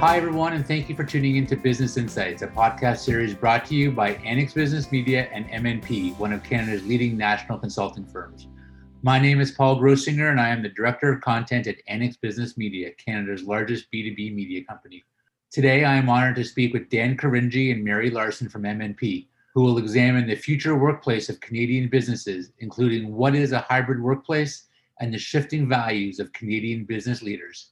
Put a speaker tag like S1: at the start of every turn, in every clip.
S1: Hi, everyone, and thank you for tuning into Business Insights, a podcast series brought to you by Annex Business Media and MNP, one of Canada's leading national consulting firms. My name is Paul Grossinger, and I am the Director of Content at Annex Business Media, Canada's largest B2B media company. Today, I am honored to speak with Dan Karinji and Mary Larson from MNP, who will examine the future workplace of Canadian businesses, including what is a hybrid workplace and the shifting values of Canadian business leaders.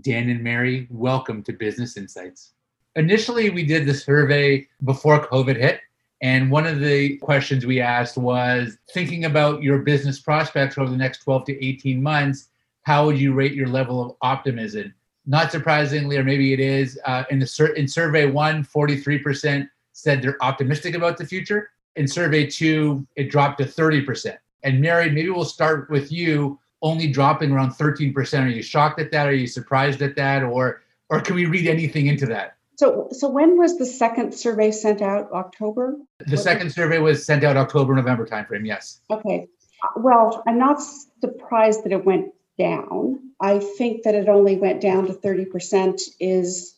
S1: Dan and Mary, welcome to Business Insights. Initially, we did the survey before COVID hit. And one of the questions we asked was thinking about your business prospects over the next 12 to 18 months, how would you rate your level of optimism? Not surprisingly, or maybe it is, uh, in the sur- in survey one, 43% said they're optimistic about the future. In survey two, it dropped to 30%. And Mary, maybe we'll start with you only dropping around 13%. Are you shocked at that? Are you surprised at that? Or or can we read anything into that?
S2: So so when was the second survey sent out? October?
S1: The second survey was sent out October, November timeframe, yes.
S2: Okay. Well, I'm not surprised that it went down. I think that it only went down to 30% is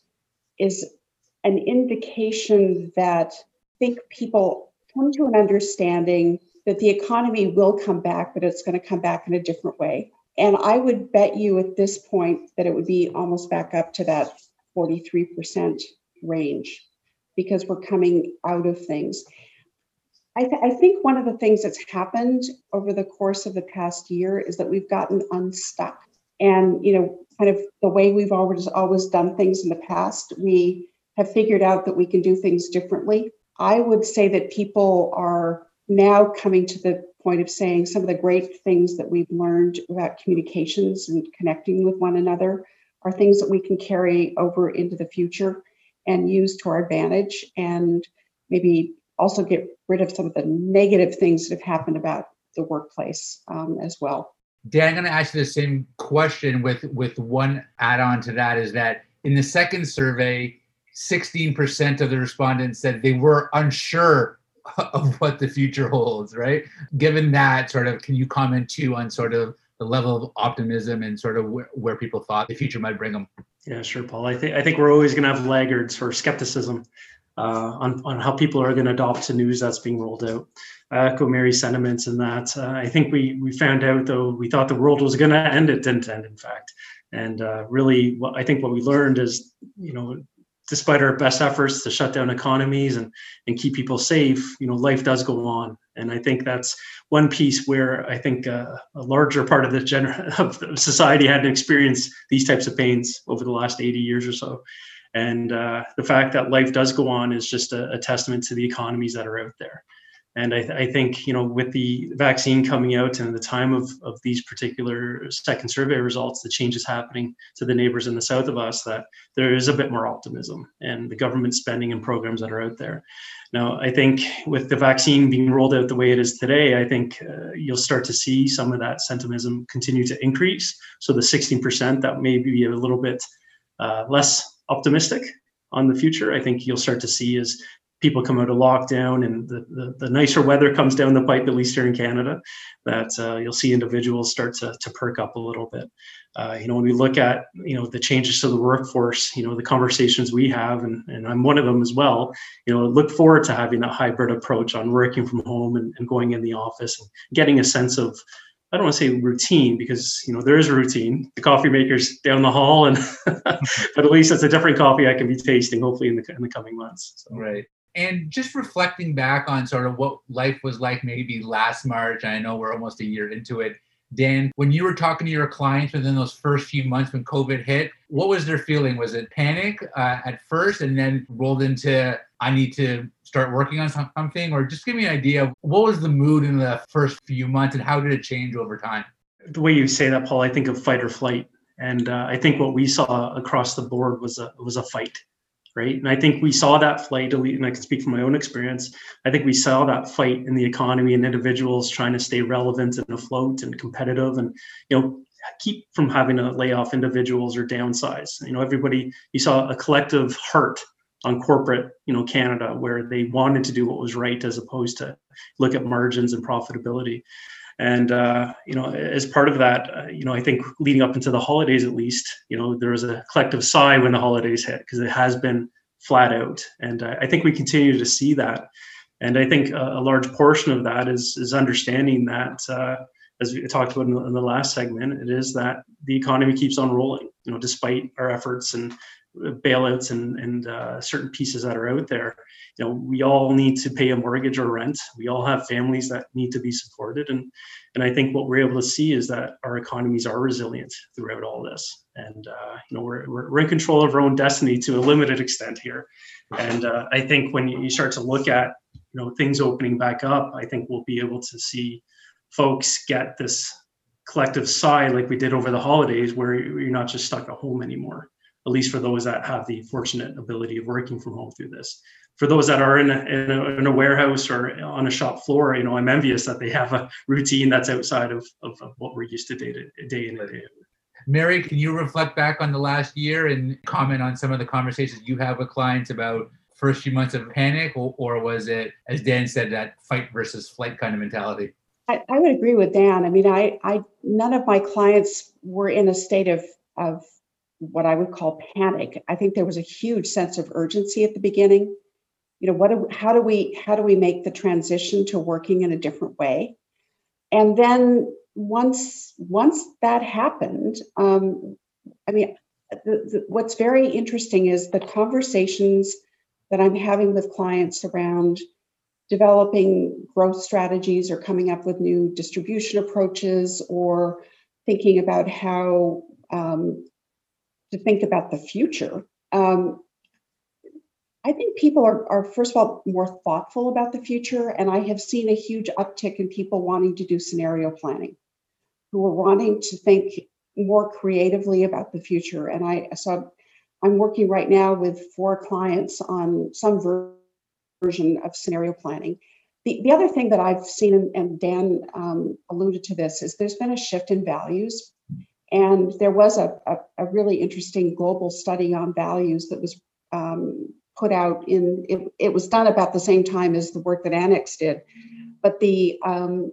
S2: is an indication that I think people come to an understanding that the economy will come back, but it's going to come back in a different way. And I would bet you at this point that it would be almost back up to that 43% range because we're coming out of things. I, th- I, think one of the things that's happened over the course of the past year is that we've gotten unstuck. And, you know, kind of the way we've always always done things in the past, we have figured out that we can do things differently. I would say that people are now coming to the point of saying some of the great things that we've learned about communications and connecting with one another are things that we can carry over into the future and use to our advantage and maybe also get rid of some of the negative things that have happened about the workplace um, as well.
S1: Dan, I'm going to ask you the same question with with one add-on to that is that in the second survey, 16% of the respondents said they were unsure of what the future holds, right? Given that, sort of, can you comment too on sort of the level of optimism and sort of where, where people thought the future might bring them?
S3: Yeah, sure, Paul. I think I think we're always going to have laggards for skepticism uh, on on how people are going to adopt to news that's being rolled out. I echo Mary's sentiments in that. Uh, I think we we found out though we thought the world was going to end. It didn't end, in fact. And uh, really, what I think what we learned is, you know, despite our best efforts to shut down economies and, and keep people safe, you know, life does go on. And I think that's one piece where I think uh, a larger part of the gener- of society hadn't experienced these types of pains over the last 80 years or so. And uh, the fact that life does go on is just a, a testament to the economies that are out there. And I, th- I, think, you know, with the vaccine coming out and the time of, of these particular second survey results, the changes happening to the neighbors in the south of us, that there is a bit more optimism and the government spending and programs that are out there. Now, I think with the vaccine being rolled out the way it is today, I think uh, you'll start to see some of that sentimentism continue to increase. So the 16% that may be a little bit uh, less optimistic on the future, I think you'll start to see as people come out of lockdown and the, the, the, nicer weather comes down the pipe, at least here in Canada, that uh, you'll see individuals start to, to perk up a little bit. Uh, you know, when we look at, you know, the changes to the workforce, you know, the conversations we have, and, and I'm one of them as well, you know, look forward to having that hybrid approach on working from home and, and going in the office and getting a sense of, I don't want to say routine because you know there is a routine. The coffee maker's down the hall, and but at least it's a different coffee I can be tasting hopefully in the in the coming months.
S1: So. Right and just reflecting back on sort of what life was like maybe last March, I know we're almost a year into it. Dan, when you were talking to your clients within those first few months when COVID hit, what was their feeling? Was it panic uh, at first and then rolled into, I need to start working on something? Or just give me an idea of what was the mood in the first few months and how did it change over time?
S3: The way you say that, Paul, I think of fight or flight. And uh, I think what we saw across the board was a was a fight right? And I think we saw that fight, and I can speak from my own experience. I think we saw that fight in the economy and individuals trying to stay relevant and afloat and competitive, and you know keep from having to lay off individuals or downsize. You know, everybody you saw a collective heart on corporate, you know, Canada where they wanted to do what was right as opposed to look at margins and profitability. And uh, you know, as part of that, uh, you know, I think leading up into the holidays, at least, you know, there was a collective sigh when the holidays hit because it has been flat out, and uh, I think we continue to see that. And I think a, a large portion of that is is understanding that, uh, as we talked about in the, in the last segment, it is that the economy keeps on rolling. You know, despite our efforts and bailouts and, and uh, certain pieces that are out there. You know, we all need to pay a mortgage or rent. We all have families that need to be supported, and and I think what we're able to see is that our economies are resilient throughout all this. And uh, you know, we're, we're in control of our own destiny to a limited extent here. And uh, I think when you start to look at you know things opening back up, I think we'll be able to see folks get this collective sigh like we did over the holidays, where you're not just stuck at home anymore at least for those that have the fortunate ability of working from home through this. For those that are in a, in a, in a warehouse or on a shop floor, you know, I'm envious that they have a routine that's outside of, of, of what we're used to day to day in and day out.
S1: Mary, can you reflect back on the last year and comment on some of the conversations you have with clients about first few months of panic, or, or was it, as Dan said, that fight versus flight kind of mentality?
S2: I, I would agree with Dan. I mean, I, I none of my clients were in a state of of what I would call panic. I think there was a huge sense of urgency at the beginning. You know, what do, how do we how do we make the transition to working in a different way? And then once once that happened, um, I mean, the, the, what's very interesting is the conversations that I'm having with clients around developing growth strategies or coming up with new distribution approaches or thinking about how um, to think about the future. Um, I think people are, are, first of all, more thoughtful about the future. And I have seen a huge uptick in people wanting to do scenario planning, who are wanting to think more creatively about the future. And I, so I'm working right now with four clients on some ver- version of scenario planning. The, the other thing that I've seen, and, Dan um, alluded to this, is there's been a shift in values and there was a, a, a really interesting global study on values that was um, put out in, it, it, was done about the same time as the work that Annex did. But the, um,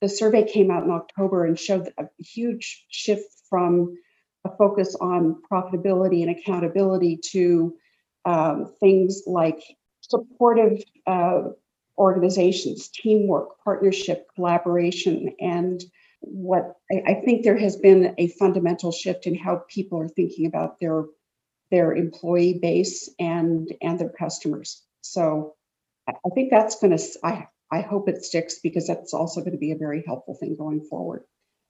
S2: the survey came out in October and showed a huge shift from a focus on profitability and accountability to um, things like supportive uh, organizations, teamwork, partnership, collaboration, and what I, I think there has been a fundamental shift in how people are thinking about their their employee base and and their customers. So I think that's going to I I hope it sticks because that's also going to be a very helpful thing going forward.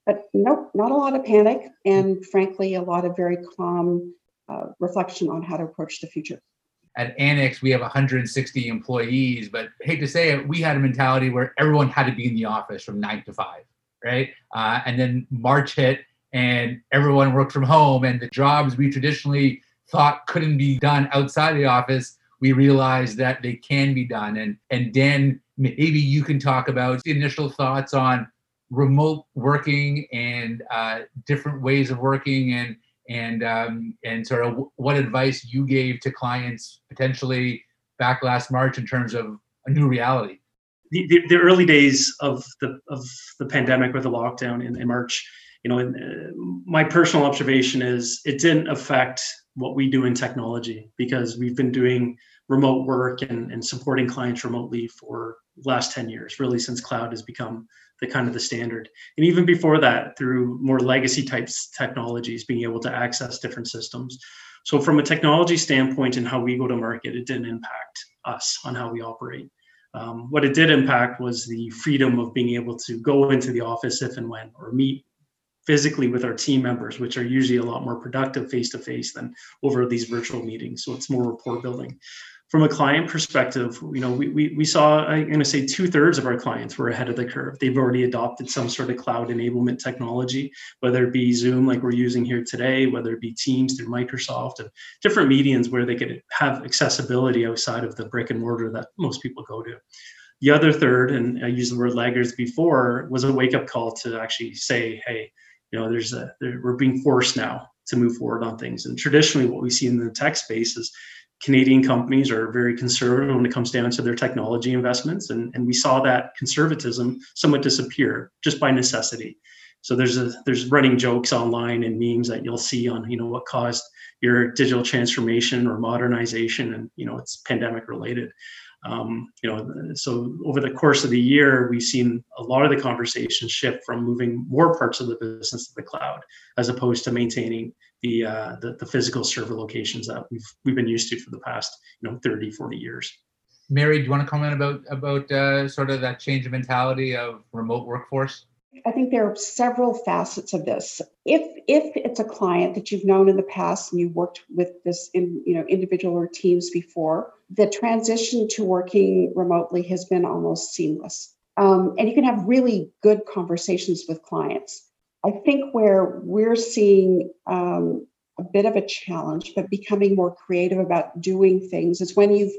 S2: But nope, not a lot of panic, and frankly, a lot of very calm uh, reflection on how to approach the future.
S1: At Annex, we have 160 employees, but hate to say it, we had a mentality where everyone had to be in the office from nine to five right? Uh, and then March hit and everyone worked from home and the jobs we traditionally thought couldn't be done outside the office, we realized that they can be done. And and Dan, maybe you can talk about initial thoughts on remote working and uh, different ways of working and and um, and sort of what advice you gave to clients potentially back last March in terms of a new reality
S3: the, the, early days of the of the pandemic or the lockdown in, in March, you know, uh, my personal observation is it didn't affect what we do in technology because we've been doing remote work and, and supporting clients remotely for last 10 years, really since cloud has become the kind of the standard. And even before that, through more legacy types technologies, being able to access different systems. So from a technology standpoint and how we go to market, it didn't impact us on how we operate. Um, what it did impact was the freedom of being able to go into the office if and when, or meet physically with our team members, which are usually a lot more productive face to face than over these virtual meetings. So it's more rapport building from a client perspective, you know, we, we, we saw, I'm going to say two thirds of our clients were ahead of the curve. They've already adopted some sort of cloud enablement technology, whether it be Zoom like we're using here today, whether it be Teams through Microsoft and different medians where they could have accessibility outside of the brick and mortar that most people go to. The other third, and I used the word laggards before, was a wake up call to actually say, hey, you know, there's a, there, we're being forced now to move forward on things. And traditionally, what we see in the tech space is Canadian companies are very conservative when it comes down to their technology investments, and, and we saw that conservatism somewhat disappear just by necessity. So there's a there's running jokes online and memes that you'll see on you know what caused your digital transformation or modernization, and you know it's pandemic related. Um, you know, so over the course of the year, we've seen a lot of the conversations shift from moving more parts of the business to the cloud, as opposed to maintaining the, uh, the, the physical server locations that we've we've been used to for the past you know 30 40 years
S1: mary do you want to comment about about uh, sort of that change of mentality of remote workforce
S2: I think there are several facets of this. If if it's a client that you've known in the past and you worked with this in you know individual or teams before, the transition to working remotely has been almost seamless. Um, and you can have really good conversations with clients. I think where we're seeing um, a bit of a challenge, but becoming more creative about doing things is when you've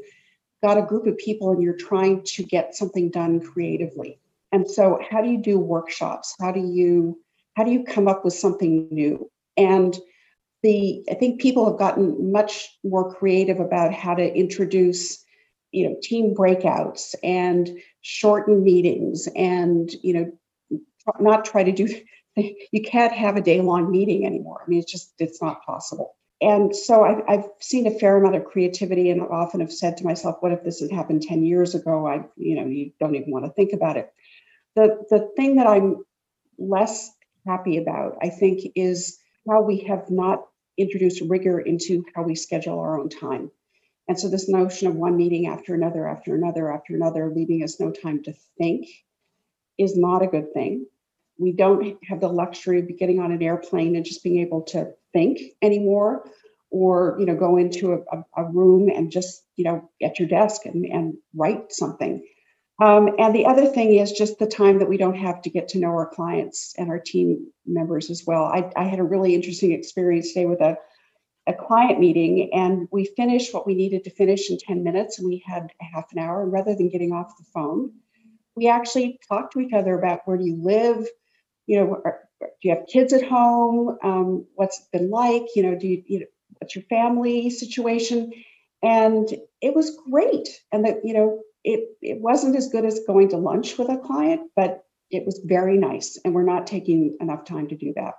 S2: got a group of people and you're trying to get something done creatively. And so how do you do workshops? How do you how do you come up with something new? And the I think people have gotten much more creative about how to introduce you know team breakouts and shorten meetings and you know not try to do you can't have a day long meeting anymore. I mean, it's just, it's not possible. And so I've, I've seen a fair amount of creativity and often have said to myself, what if this had happened 10 years ago? I, you know, you don't even want to think about it. The, the thing that I'm less happy about, I think, is how we have not introduced rigor into how we schedule our own time. And so this notion of one meeting after another, after another, after another, leaving us no time to think is not a good thing we don't have the luxury of getting on an airplane and just being able to think anymore or you know go into a, a room and just you know at your desk and, and write something. Um, and the other thing is just the time that we don't have to get to know our clients and our team members as well. I, I had a really interesting experience today with a, a client meeting and we finished what we needed to finish in 10 minutes and we had a half an hour and rather than getting off the phone we actually talked to each other about where do you live you know, are, do you have kids at home? Um, what's it been like? You know, do you, you know, what's your family situation? And it was great. And that, you know, it, it wasn't as good as going to lunch with a client, but it was very nice. And we're not taking enough time to do that.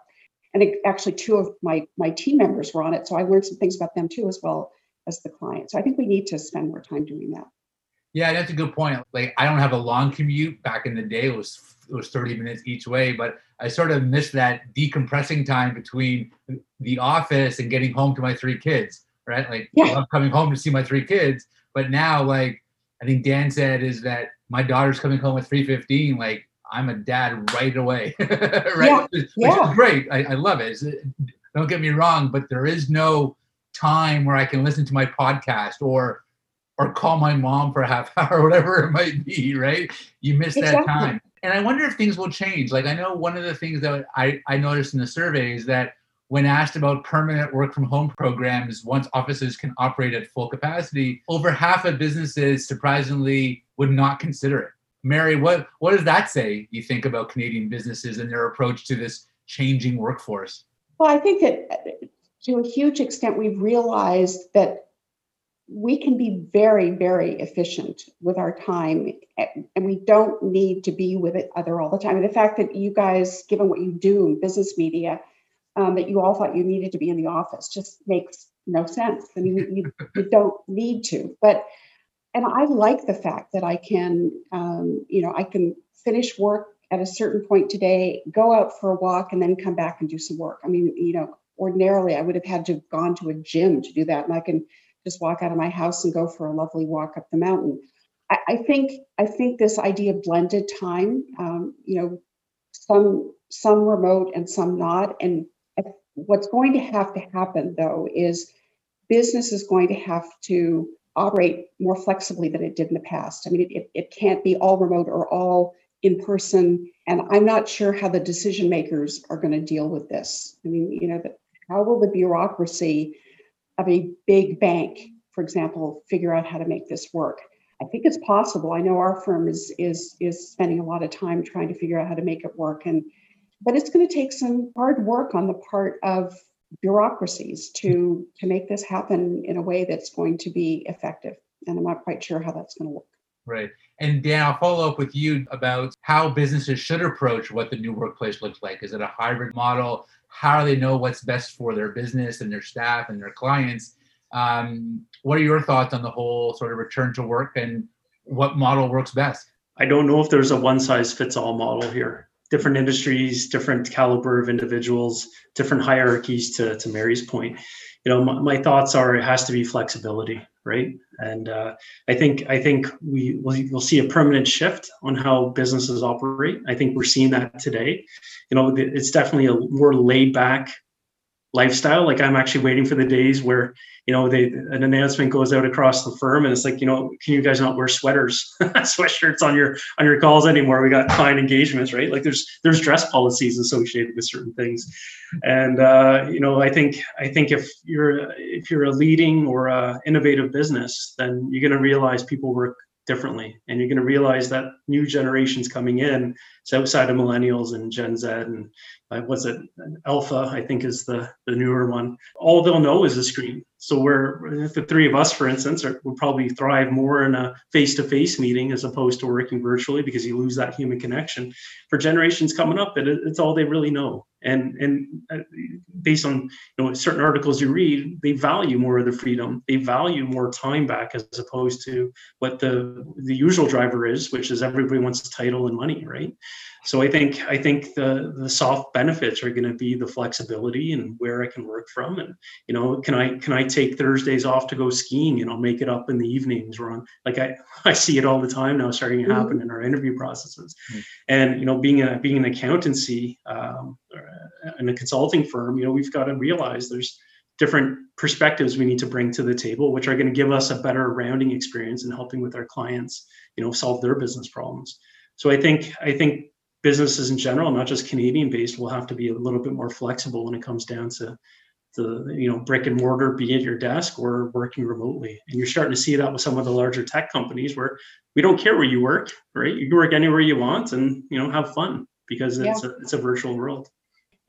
S2: And it, actually, two of my, my team members were on it. So I learned some things about them too, as well as the client. So I think we need to spend more time doing that.
S1: Yeah, that's a good point. Like I don't have a long commute. Back in the day, it was it was 30 minutes each way, but I sort of missed that decompressing time between the office and getting home to my three kids, right? Like yeah. I'm coming home to see my three kids, but now like I think Dan said is that my daughter's coming home at 3:15 like I'm a dad right away, right? Yeah. Which, yeah. is great. I, I love it. Uh, don't get me wrong, but there is no time where I can listen to my podcast or or call my mom for a half hour whatever it might be, right? You miss exactly. that time. And I wonder if things will change. Like I know one of the things that I, I noticed in the survey is that when asked about permanent work from home programs, once offices can operate at full capacity, over half of businesses surprisingly would not consider it. Mary, what, what does that say, you think, about Canadian businesses and their approach to this changing workforce?
S2: Well, I think that to a huge extent, we've realized that we can be very, very efficient with our time, and we don't need to be with it other all the time. And the fact that you guys, given what you do in business media, um, that you all thought you needed to be in the office just makes no sense. I mean, you, you don't need to. But and I like the fact that I can, um, you know, I can finish work at a certain point today, go out for a walk, and then come back and do some work. I mean, you know, ordinarily I would have had to have gone to a gym to do that, and I can just walk out of my house and go for a lovely walk up the mountain. I, I think I think this idea of blended time, um, you know, some some remote and some not, and what's going to have to happen though is business is going to have to operate more flexibly than it did in the past. I mean, it, it, can't be all remote or all in person. And I'm not sure how the decision makers are going to deal with this. I mean, you know, how will the bureaucracy of a big bank, for example, figure out how to make this work. I think it's possible. I know our firm is is is spending a lot of time trying to figure out how to make it work, and but it's going to take some hard work on the part of bureaucracies to to make this happen in a way that's going to be effective. And I'm not quite sure how that's going to work.
S1: Right. And Dan, I'll follow up with you about how businesses should approach what the new workplace looks like. Is it a hybrid model? How do they know what's best for their business and their staff and their clients? Um, what are your thoughts on the whole sort of return to work and what model works best?
S3: I don't know if there's a one size fits all model here. Different industries, different caliber of individuals, different hierarchies. To to Mary's point, you know, my, my thoughts are it has to be flexibility, right? And uh, I think I think we will we'll see a permanent shift on how businesses operate. I think we're seeing that today. You know, it's definitely a more laid back lifestyle. Like I'm actually waiting for the days where you know they an announcement goes out across the firm and it's like you know can you guys not wear sweaters sweatshirts on your on your calls anymore? We got client engagements right? Like there's there's dress policies associated with certain things. And uh, you know i think i think if you're if you're a leading or a innovative business then you're going to realize people work differently. And you're going to realize that new generations coming in it's outside of millennials and gen z and uh, what's it alpha i think is the the newer one. All they'll know is a screen. So we're the three of us for instance are, will probably thrive more in a face-to-face meeting as opposed to working virtually because you lose that human connection. For generations coming up it, it's all they really know and and uh, based on you know certain articles you read they value more of the freedom they value more time back as opposed to what the the usual driver is which is everybody wants title and money right so i think i think the the soft benefits are going to be the flexibility and where i can work from and you know can i can i take thursdays off to go skiing and i'll make it up in the evenings or on like i i see it all the time now starting to happen mm-hmm. in our interview processes mm-hmm. and you know being a being an accountancy um, in a consulting firm, you know, we've got to realize there's different perspectives we need to bring to the table, which are going to give us a better rounding experience in helping with our clients, you know, solve their business problems. So I think I think businesses in general, not just Canadian based, will have to be a little bit more flexible when it comes down to the you know brick and mortar, be at your desk or working remotely. And you're starting to see that with some of the larger tech companies where we don't care where you work, right? You can work anywhere you want and you know have fun because it's yeah. a it's a virtual world.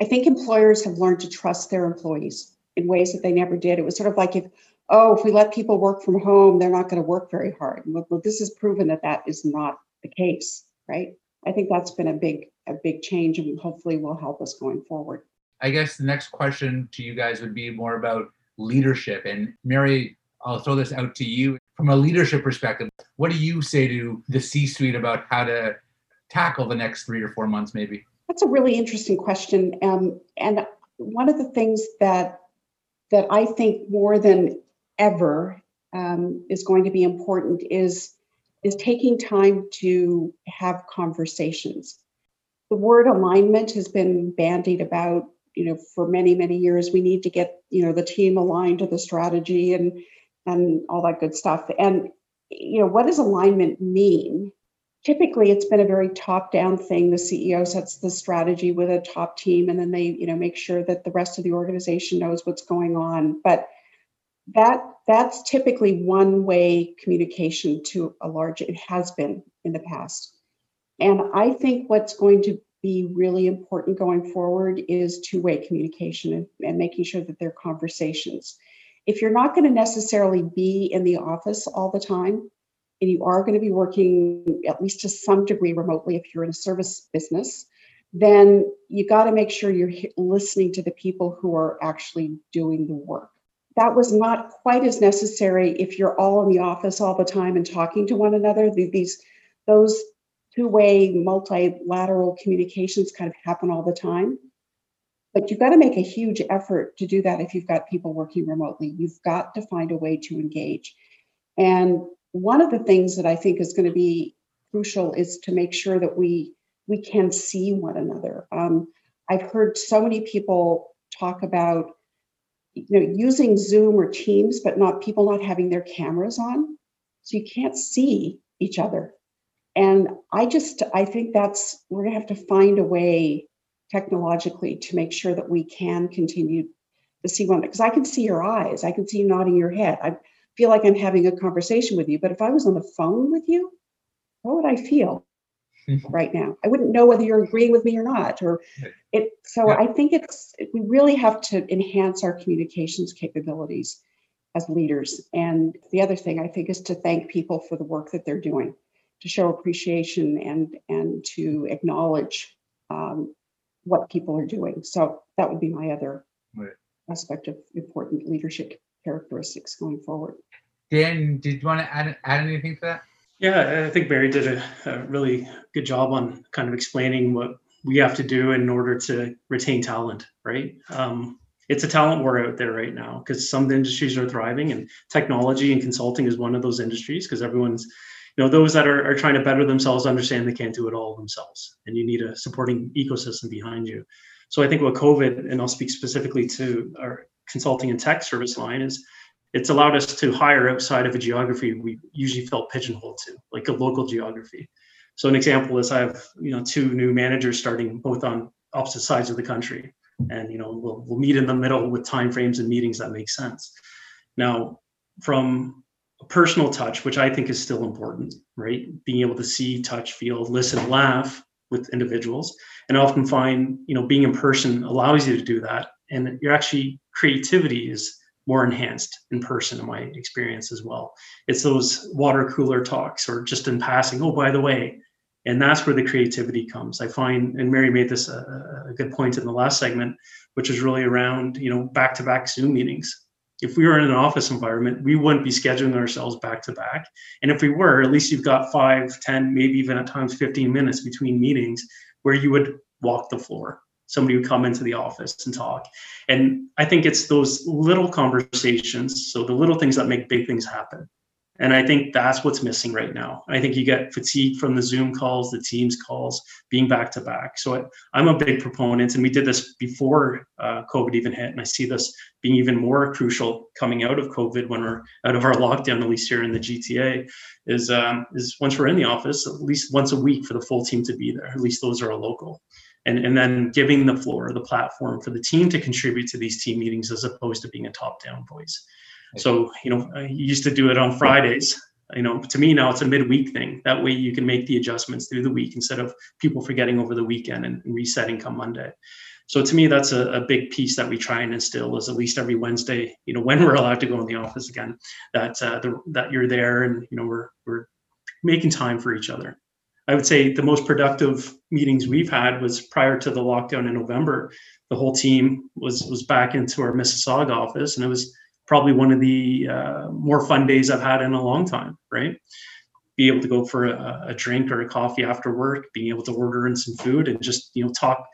S2: I think employers have learned to trust their employees in ways that they never did. It was sort of like if, oh, if we let people work from home, they're not going to work very hard. Well, this has proven that that is not the case, right? I think that's been a big a big change, and hopefully will help us going forward.
S1: I guess the next question to you guys would be more about leadership. And Mary, I'll throw this out to you from a leadership perspective. What do you say to the C-suite about how to tackle the next three or four months, maybe?
S2: That's a really interesting question. Um, and one of the things that that I think more than ever um, is going to be important is is taking time to have conversations. The word alignment has been bandied about, you know, for many many years. We need to get you know the team aligned to the strategy and and all that good stuff. And you know, what does alignment mean? Typically it's been a very top down thing. The ceo sets the strategy with a top team and then they you know make sure that the rest of the organization knows what's going on. But that that's typically one way communication to a large it has been in the past. And i think what's going to be really important going forward is two-way communication and, and making sure that there are conversations. If you're not going to necessarily be in the office all the time and you are going to be working at least to some degree remotely if you're in a service business, then you got to make sure you're listening to the people who are actually doing the work. That was not quite as necessary if you're all in the office all the time and talking to one another. These those two-way multilateral communications kind of happen all the time. But you've got to make a huge effort to do that if you've got people working remotely. You've got to find a way to engage. And one of the things that I think is going to be crucial is to make sure that we we can see one another. Um, I've heard so many people talk about you know using Zoom or Teams, but not people not having their cameras on, so you can't see each other. And I just I think that's we're gonna have to find a way technologically to make sure that we can continue to see one another. because I can see your eyes, I can see you nodding your head. I, feel like I'm having a conversation with you. But if I was on the phone with you, how would I feel? right now. I wouldn't know whether you're agreeing with me or not, or it. So
S1: Yeah.
S2: I think it's we really have to enhance our communications capabilities as leaders. And the other thing I think is to thank people for the work that they're doing, to show appreciation and and to acknowledge um, what people are doing. So that would be my other
S1: Right.
S2: aspect of important leadership characteristics going forward.
S1: Dan, did you want to add, add anything to that?
S3: Yeah, I think Mary did a, a really good job on kind of explaining what we have to do in order to retain talent, right? Um, it's a talent war out there right now because some industries are thriving and technology and consulting is one of those industries because everyone's, you know, those that are, are trying to better themselves understand they can't do it all themselves and you need a supporting ecosystem behind you. So I think what COVID, and I'll speak specifically to our consulting and tech service line, is it's allowed us to hire outside of a geography we usually felt pigeonholed to, like a local geography. So an example is I have you know two new managers starting both on opposite sides of the country, and you know we'll we'll meet in the middle with timeframes and meetings that make sense. Now, from a personal touch, which I think is still important, right? Being able to see, touch, feel, listen, laugh with individuals, and often find you know being in person allows you to do that, and you're actually creativity is more enhanced in person in my experience as well. It's those water cooler talks or just in passing oh by the way and that's where the creativity comes. I find and mary made this a, a good point in the last segment which is really around you know back to back zoom meetings. If we were in an office environment we wouldn't be scheduling ourselves back to back and if we were at least you've got five ten maybe even at times 15 minutes between meetings where you would walk the floor somebody would come into the office and talk. And I think it's those little conversations, so the little things that make big things happen. And I think that's what's missing right now. I think you get fatigue from the Zoom calls, the Teams calls, being back to back. So I, I'm a big proponent, and we did this before uh, COVID even hit. And I see this being even more crucial coming out of COVID when we're out of our lockdown, at least here in the GTA, is um, is once we're in the office, at least once a week for the full team to be there. At least those are a local and, and then giving the floor, the platform for the team to contribute to these team meetings as opposed to being a top down voice. So, you know, I used to do it on Fridays. You know, to me now it's a midweek thing. That way you can make the adjustments through the week instead of people forgetting over the weekend and resetting come Monday. So to me, that's a, a big piece that we try and instill is at least every Wednesday, you know, when we're allowed to go in the office again, that uh, the, that you're there and you know we're we're making time for each other. I would say the most productive meetings we've had was prior to the lockdown in November. The whole team was was back into our Mississauga office, and it was probably one of the uh, more fun days I've had in a long time. Right, be able to go for a, a drink or a coffee after work, being able to order in some food, and just you know talk,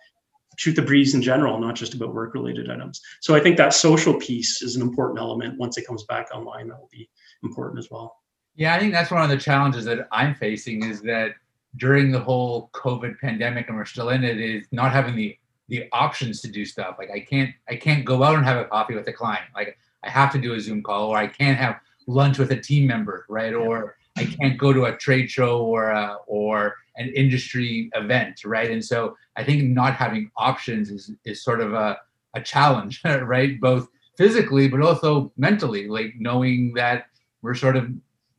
S3: shoot the breeze in general, not just about work related items. So I think that social piece is an important element. Once it comes back online, that will be important as well.
S1: Yeah, I think that's one of the challenges that I'm facing is that during the whole COVID pandemic, and we're still in it, is not having the the options to do stuff. Like I can't I can't go out and have a coffee with a client. Like I have to do a Zoom call, or I can't have lunch with a team member, right? Or I can't go to a trade show or a, or an industry event, right? And so I think not having options is is sort of a a challenge, right? Both physically, but also mentally, like knowing that we're sort of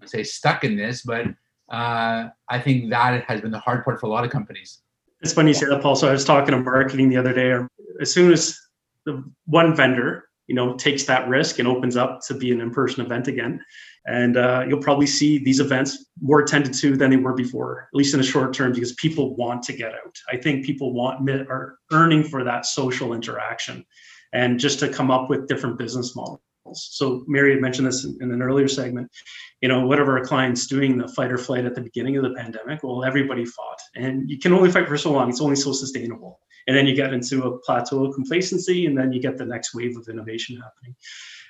S1: I say stuck in this, but uh, I think that has been the hard part for a lot of companies.
S3: It's funny you say that, Paul. So I was talking to marketing the other day. As soon as the one vendor, you know, takes that risk and opens up to be an in-person event again, and uh, you'll probably see these events more attended to than they were before, at least in the short term, because people want to get out. I think people want are earning for that social interaction, and just to come up with different business models. So Mary had mentioned this in, in an earlier segment. You know, whatever our clients doing the fight or flight at the beginning of the pandemic, well, everybody fought, and you can only fight for so long. It's only so sustainable, and then you get into a plateau of complacency, and then you get the next wave of innovation happening.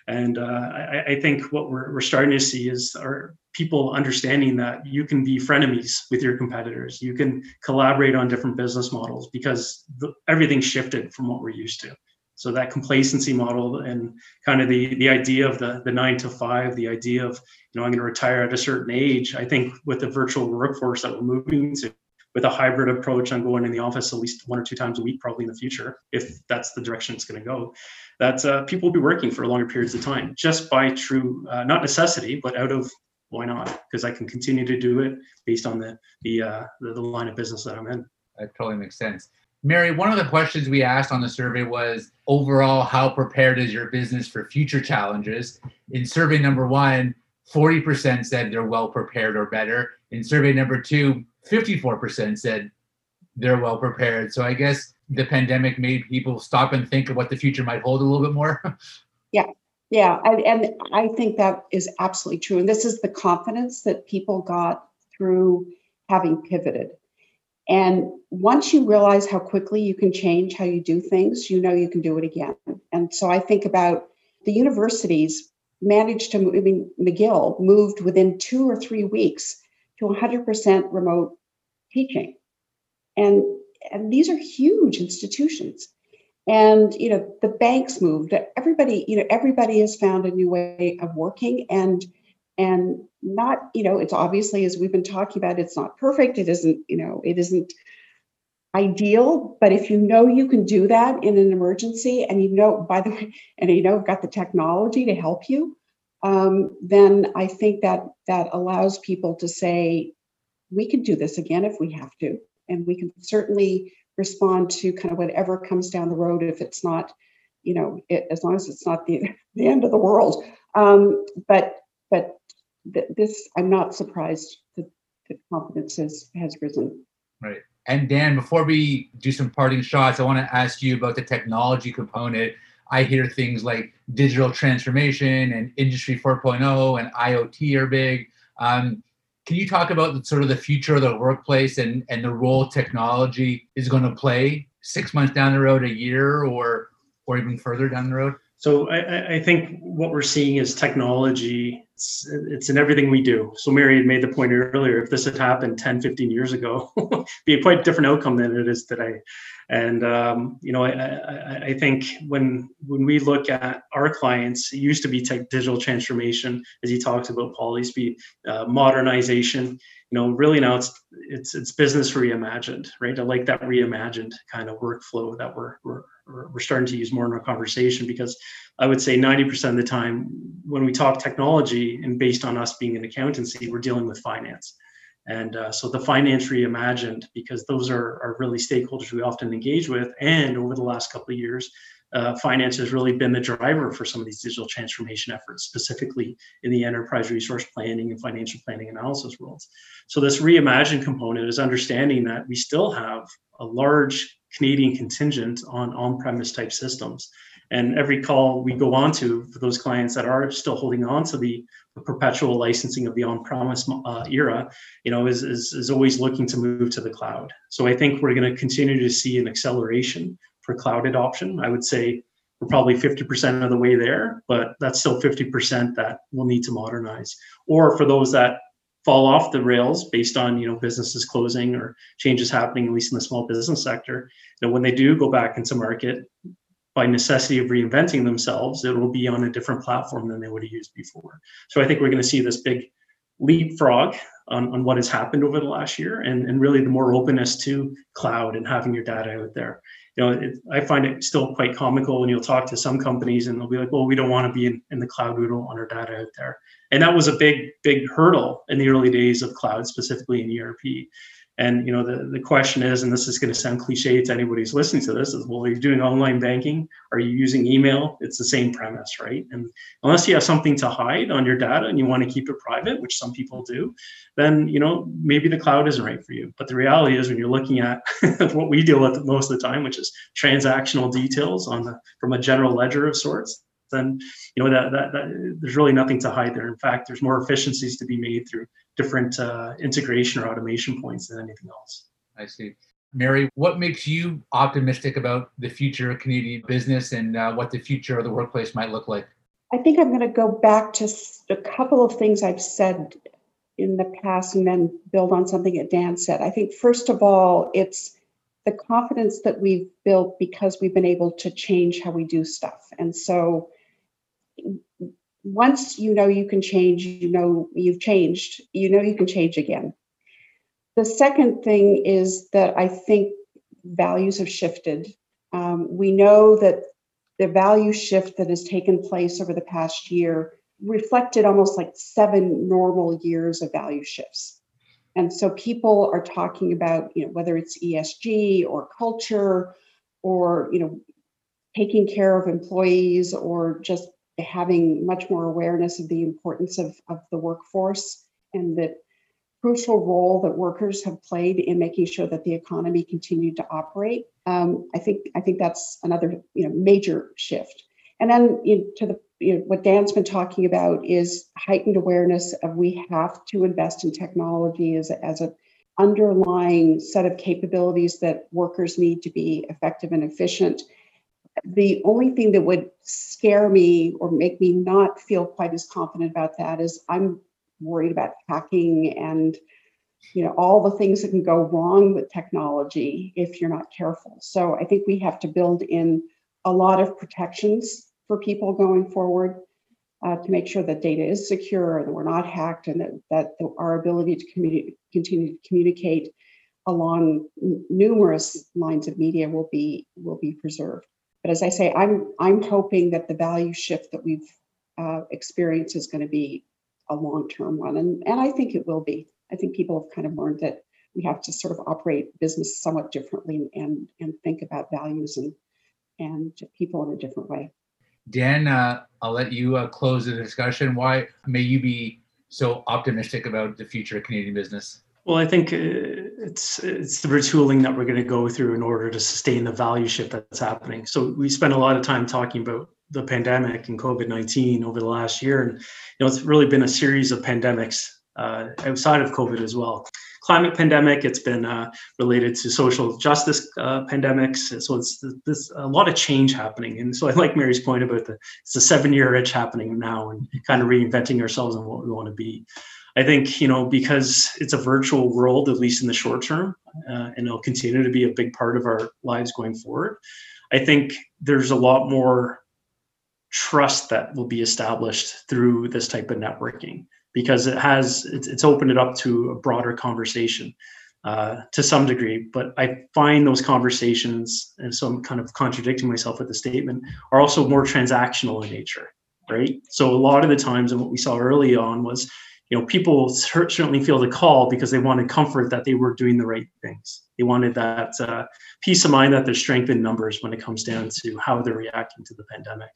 S3: And uh, I, I, think what we're, we're starting to see is our people understanding that you can be frenemies with your competitors. You can collaborate on different business models because the, everything's shifted from what we're used to. So that complacency model and kind of the the idea of the the nine to five, the idea of you know I'm going to retire at a certain age. I think with the virtual workforce that we're moving to, with a hybrid approach on going in the office at least one or two times a week, probably in the future, if that's the direction it's going to go, that uh, people will be working for longer periods of time just by true uh, not necessity, but out of why not? Because I can continue to do it based on the the, uh, the the line of business that I'm in.
S1: That totally makes sense. Mary, one of the questions we asked on the survey was overall, how prepared is your business for future challenges? In survey number one, 40% said they're well prepared or better. In survey number two, 54% said they're well prepared. So I guess the pandemic made people stop and think of what the future might hold a little bit more.
S2: yeah. Yeah. And, and I think that is absolutely true. And this is the confidence that people got through having pivoted. And once you realize how quickly you can change how you do things, you know you can do it again. And so I think about the universities managed to, I mean, McGill moved within two or three weeks to 100% remote teaching. And, and these are huge institutions. And, you know, the banks moved, everybody, you know, everybody has found a new way of working and and not you know it's obviously as we've been talking about it's not perfect. It isn't you know it isn't ideal. But if you know you can do that in an emergency and you know by the way and you know got the technology to help you um, then i think that that allows people to say we can do this again if we have to. And we can certainly respond to kind of whatever comes down the road if it's not you know it, as long as it's not the, the end of the world. Um, but but th- this, I'm not surprised that the confidence has, has risen.
S1: Right. And Dan, before we do some parting shots, I want to ask you about the technology component. I hear things like digital transformation and Industry 4.0 and IoT are big. Um, can you talk about the, sort of the future of the workplace and, and the role technology is going to play six months down the road, a year, or or even further down the road?
S3: So I, I, think what we're seeing is technology. It's, it's, in everything we do. So Mary had made the point earlier, if this had happened 10, 15 years ago, be a quite different outcome than it is today. And um, you know, I, I, I, think when when we look at our clients, it used to be tech, digital transformation, as he talks about, Paul, used to be uh, modernization. You know, really now it's it's it's business reimagined, right? I like that reimagined kind of workflow that we're we're we're starting to use more in our conversation because I would say 90% of the time when we talk technology and based on us being an accountancy, we're dealing with finance. And uh, so the finance reimagined, because those are, are really stakeholders we often engage with. And over the last couple of years, uh, finance has really been the driver for some of these digital transformation efforts, specifically in the enterprise resource planning and financial planning analysis worlds. So this reimagined component is understanding that we still have a large Canadian contingent on on-premise type systems. And every call we go on to for those clients that are still holding on to the, the perpetual licensing of the on-premise uh, era, you know, is, is, is always looking to move to the cloud. So I think we're going to continue to see an acceleration for cloud adoption. I would say we're probably 50% of the way there, but that's still 50% that we'll need to modernize. Or for those that fall off the rails based on you know businesses closing or changes happening at least in the small business sector you know when they do go back into market by necessity of reinventing themselves it will be on a different platform than they would have used before so i think we're going to see this big leapfrog on, on what has happened over the last year and, and really the more openness to cloud and having your data out there you know, it, I find it still quite comical when you'll talk to some companies and they'll be like, well, we don't want to be in, in the cloud. We don't want our data out there. And that was a big, big hurdle in the early days of cloud, specifically in ERP. And you know, the, the question is, and this is going to sound cliche to anybody who's listening to this, is well, are you doing online banking? Are you using email? It's the same premise, right? And unless you have something to hide on your data and you want to keep it private, which some people do, then you know maybe the cloud isn't right for you. But the reality is, when you're looking at what we deal with most of the time, which is transactional details on the from a general ledger of sorts, then you know that, that, that, there's really nothing to hide there. In fact, there's more efficiencies to be made through different uh, integration or automation points than anything else.
S1: I see. Mary, what makes you optimistic about the future of Canadian business and uh, what the future of the workplace might look like?
S2: I think I'm going to go back to a couple of things I've said in the past and then build on something that Dan said. I think, first of all, it's the confidence that we've built because we've been able to change how we do stuff. And so once you know you can change, you know you've changed, you know you can change again. The second thing is that I think values have shifted. Um, we know that the value shift that has taken place over the past year reflected almost like seven normal years of value shifts. And so people are talking about, you know, whether it's ESG or culture or, you know, taking care of employees or just having much more awareness of the importance of, of the workforce and the crucial role that workers have played in making sure that the economy continued to operate. Um, I think I think that's another you know major shift. And then you know, to the you know, what Dan's been talking about is heightened awareness of we have to invest in technology as a, as a underlying set of capabilities that workers need to be effective and efficient. The only thing that would scare me or make me not feel quite as confident about that is I'm worried about hacking and you know all the things that can go wrong with technology if you're not careful. So I think we have to build in a lot of protections for people going forward uh, to make sure that data is secure that we're not hacked and that, that the, our ability to communi- continue to communicate along n- numerous lines of media will be will be preserved. But as I say, I'm I'm hoping that the value shift that we've uh, experienced is going to be a long-term one, and and I think it will be. I think people have kind of learned that we have to sort of operate business somewhat differently and and think about values and and people in a different way.
S1: Dan, uh, I'll let you uh, close the discussion. Why may you be so optimistic about the future of Canadian business?
S3: Well, I think uh, it's it's the retooling that we're going to go through in order to sustain the value shift that's happening. So we spent a lot of time talking about the pandemic and COVID nineteen over the last year, and you know it's really been a series of pandemics uh, outside of COVID as well climate pandemic. It's been uh, related to social justice uh, pandemics. So it's there's a lot of change happening. And so I like Mary's point about the it's a seven year itch happening now and kind of reinventing ourselves and what we want to be. I think you know because it's a virtual world, at least in the short term, uh, and it'll continue to be a big part of our lives going forward. I think there's a lot more trust that will be established through this type of networking because it has it's, opened it up to a broader conversation uh, to some degree. But I find those conversations, and so I'm kind of contradicting myself with the statement, are also more transactional in nature, right? So a lot of the times, and what we saw early on was, you know, people certainly feel the call because they wanted comfort that they were doing the right things. They wanted that uh, peace of mind that there's strength in numbers when it comes down to how they're reacting to the pandemic.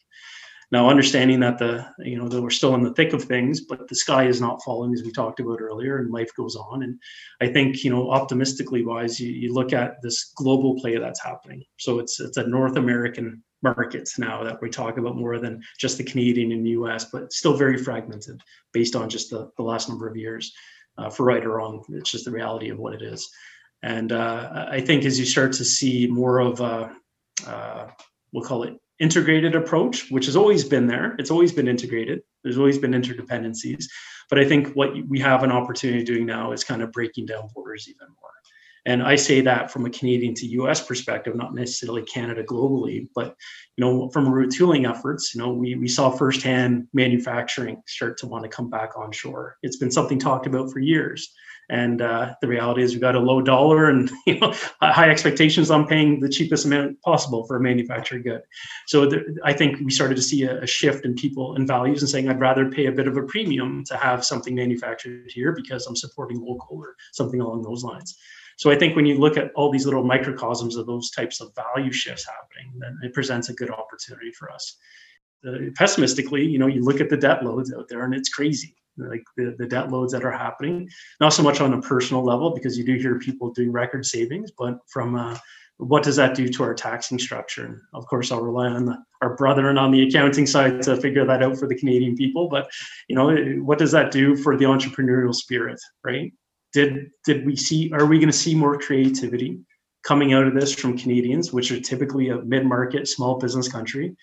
S3: Now, understanding that the you know that we're still in the thick of things, but the sky is not falling as we talked about earlier, and life goes on. And I think you know optimistically wise, you, you look at this global play that's happening. So it's it's a North American market now that we talk about more than just the Canadian and U.S., but still very fragmented based on just the, the last number of years. Uh, for right or wrong, it's just the reality of what it is. And uh, I think as you start to see more of a, uh, we'll call it integrated approach, which has always been there. It's always been integrated. There's always been interdependencies. But I think what we have an opportunity doing now is kind of breaking down borders even more. And I say that from a Canadian to US perspective, not necessarily Canada globally, but you know, from retooling efforts, you know, we, we saw firsthand manufacturing start to want to come back onshore. It's been something talked about for years. And uh, the reality is, we've got a low dollar and you know high expectations on paying the cheapest amount possible for a manufactured good. So I think we started to see a, a, shift in people and values and saying, I'd rather pay a bit of a premium to have something manufactured here because I'm supporting local or something along those lines. So I think when you look at all these little microcosms of those types of value shifts happening, then it presents a good opportunity for us. Uh, pessimistically, you know, you look at the debt loads out there and it's crazy like the, the debt loads that are happening. Not so much on a personal level because you do hear people doing record savings but from uh, what does that do to our taxing structure? And of course i'll rely on the, our brethren on the accounting side to figure that out for the canadian people but you know what does that do for the entrepreneurial spirit right did did we see are we going to see more creativity coming out of this from canadians which are typically a mid-market small business country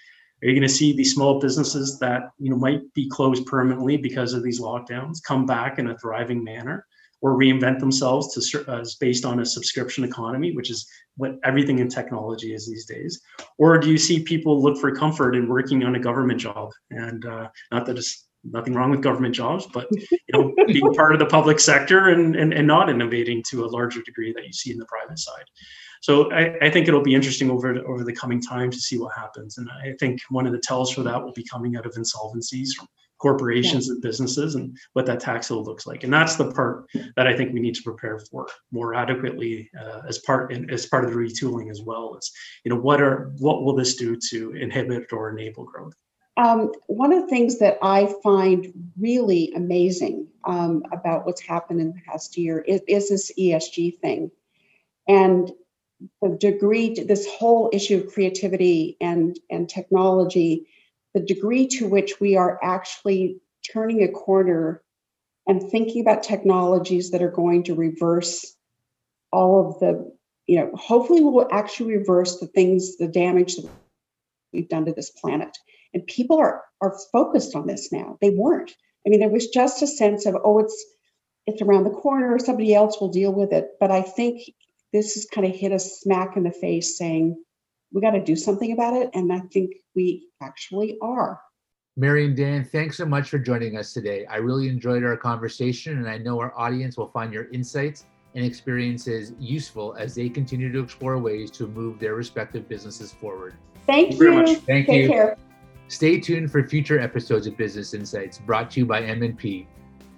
S3: are you going to see these small businesses that you know might be closed permanently because of these lockdowns come back in a thriving manner or reinvent themselves to uh, based on a subscription economy, which is what everything in technology is these days? Or do you see people look for comfort in working on a government job? And uh, not that it's nothing wrong with government jobs, but you know, being part of the public sector and, and, and not innovating to a larger degree that you see in the private side. So I, I, think it'll be interesting over the, over the coming time to see what happens. And I think one of the tells for that will be coming out of insolvencies from corporations yeah. and businesses and what that tax bill looks like. And that's the part that I think we need to prepare for more adequately uh, as part in, as part of the retooling as well. Is you know what are what will this do to inhibit or enable growth?
S2: Um, one of the things that I find really amazing um, about what's happened in the past year is, is this ESG thing. And the degree to this whole issue of creativity and, and technology, the degree to which we are actually turning a corner and thinking about technologies that are going to reverse all of the, you know, hopefully we'll actually reverse the things, the damage that we've done to this planet. And people are are focused on this now. They weren't. I mean, there was just a sense of, oh, it's it's around the corner, somebody else will deal with it. But I think this has kind of hit us smack in the face saying, we got to do something about it. And I think we actually are.
S1: Mary and Dan, thanks so much for joining us today. I really enjoyed our conversation, and I know our audience will find your insights and experiences useful as they continue to explore ways to move their respective businesses forward.
S2: Thank, Thank you. Very much.
S1: Thank you. Take you. Care. Stay tuned for future episodes of Business Insights brought to you by MNP.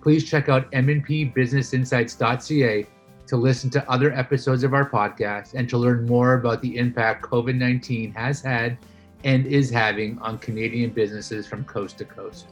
S1: Please check out mnpbusinessinsights.ca to listen to other episodes of our podcast and to learn more about the impact COVID 19 has had and is having on Canadian businesses from coast to coast.